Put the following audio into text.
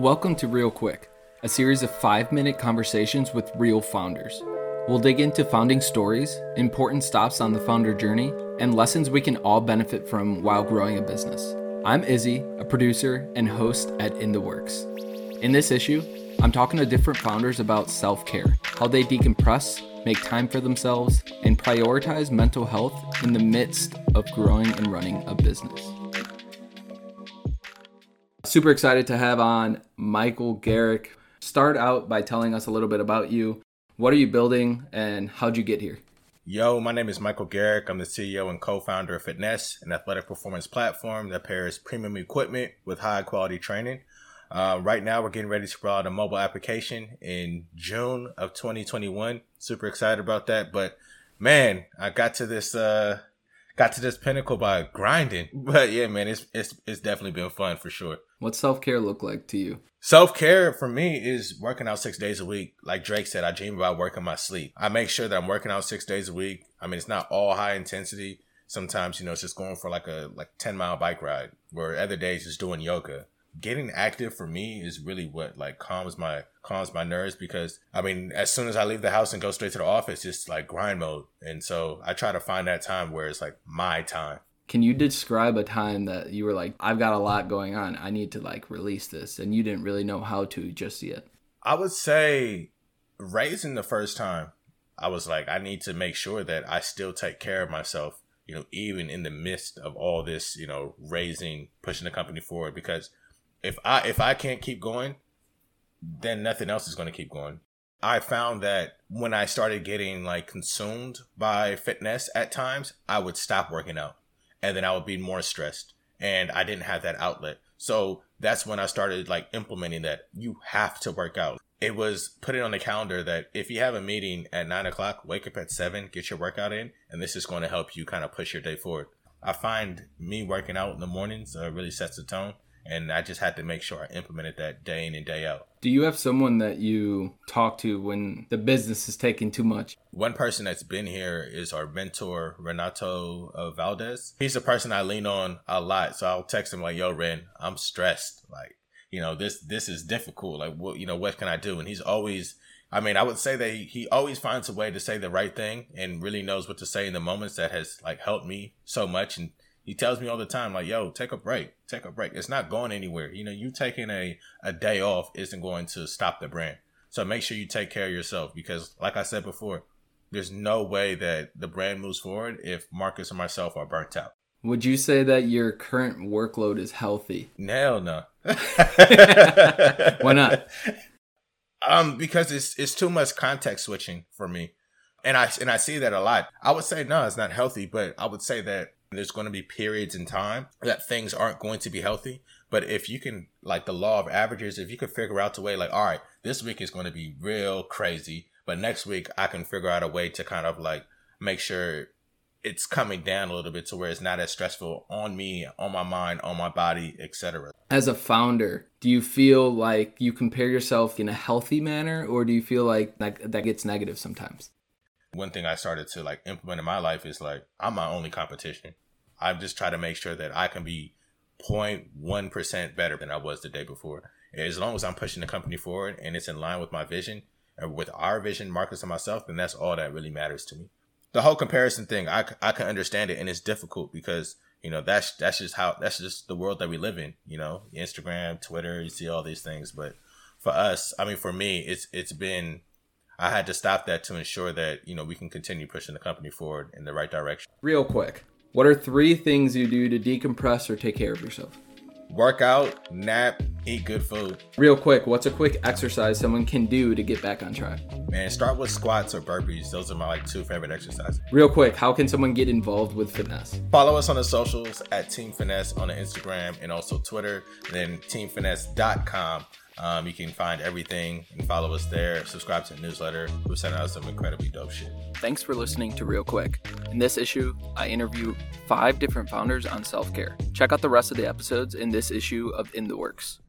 Welcome to Real Quick, a series of five minute conversations with real founders. We'll dig into founding stories, important stops on the founder journey, and lessons we can all benefit from while growing a business. I'm Izzy, a producer and host at In the Works. In this issue, I'm talking to different founders about self care, how they decompress, make time for themselves, and prioritize mental health in the midst of growing and running a business. Super excited to have on Michael Garrick. Start out by telling us a little bit about you. What are you building and how'd you get here? Yo, my name is Michael Garrick. I'm the CEO and co-founder of Finesse, an athletic performance platform that pairs premium equipment with high quality training. Uh, right now, we're getting ready to roll out a mobile application in June of 2021. Super excited about that. But man, I got to this uh, got to this pinnacle by grinding. But yeah, man, it's it's it's definitely been fun for sure. What self care look like to you? Self care for me is working out six days a week. Like Drake said, I dream about working my sleep. I make sure that I'm working out six days a week. I mean, it's not all high intensity. Sometimes, you know, it's just going for like a like 10 mile bike ride, where other days just doing yoga getting active for me is really what like calms my calms my nerves because I mean as soon as I leave the house and go straight to the office it's like grind mode and so I try to find that time where it's like my time. Can you describe a time that you were like I've got a lot going on I need to like release this and you didn't really know how to just yet? I would say raising the first time I was like I need to make sure that I still take care of myself you know even in the midst of all this you know raising pushing the company forward because if I if I can't keep going, then nothing else is going to keep going. I found that when I started getting like consumed by fitness at times, I would stop working out and then I would be more stressed and I didn't have that outlet. So that's when I started like implementing that you have to work out. It was put it on the calendar that if you have a meeting at nine o'clock, wake up at seven, get your workout in, and this is going to help you kind of push your day forward. I find me working out in the mornings uh, really sets the tone and I just had to make sure I implemented that day in and day out. Do you have someone that you talk to when the business is taking too much? One person that's been here is our mentor Renato uh, Valdez. He's a person I lean on a lot, so I'll text him like, "Yo, Ren, I'm stressed. Like, you know, this this is difficult. Like, what you know, what can I do?" And he's always I mean, I would say that he, he always finds a way to say the right thing and really knows what to say in the moments that has like helped me so much and he tells me all the time, like, yo, take a break, take a break. It's not going anywhere. You know, you taking a, a day off isn't going to stop the brand. So make sure you take care of yourself because, like I said before, there's no way that the brand moves forward if Marcus and myself are burnt out. Would you say that your current workload is healthy? Hell no. Why not? Um, because it's it's too much context switching for me, and I and I see that a lot. I would say no, it's not healthy, but I would say that there's going to be periods in time that things aren't going to be healthy. But if you can, like the law of averages, if you can figure out the way, like, all right, this week is going to be real crazy, but next week I can figure out a way to kind of like make sure it's coming down a little bit to where it's not as stressful on me, on my mind, on my body, etc. As a founder, do you feel like you compare yourself in a healthy manner or do you feel like that, that gets negative sometimes? One thing I started to like implement in my life is like I'm my only competition. I just try to make sure that I can be 0.1% better than I was the day before. As long as I'm pushing the company forward and it's in line with my vision and with our vision, Marcus and myself, then that's all that really matters to me. The whole comparison thing, I, I can understand it and it's difficult because, you know, that's, that's just how, that's just the world that we live in, you know, Instagram, Twitter, you see all these things. But for us, I mean, for me, it's, it's been I had to stop that to ensure that, you know, we can continue pushing the company forward in the right direction. Real quick, what are three things you do to decompress or take care of yourself? Work out, nap, eat good food. Real quick, what's a quick exercise someone can do to get back on track? Man, start with squats or burpees. Those are my like two favorite exercises. Real quick, how can someone get involved with Finesse? Follow us on the socials at Team Finesse on the Instagram and also Twitter, and then teamfinesse.com um, you can find everything and follow us there. Subscribe to the newsletter. We're sending out some incredibly dope shit. Thanks for listening to Real Quick. In this issue, I interview five different founders on self care. Check out the rest of the episodes in this issue of In the Works.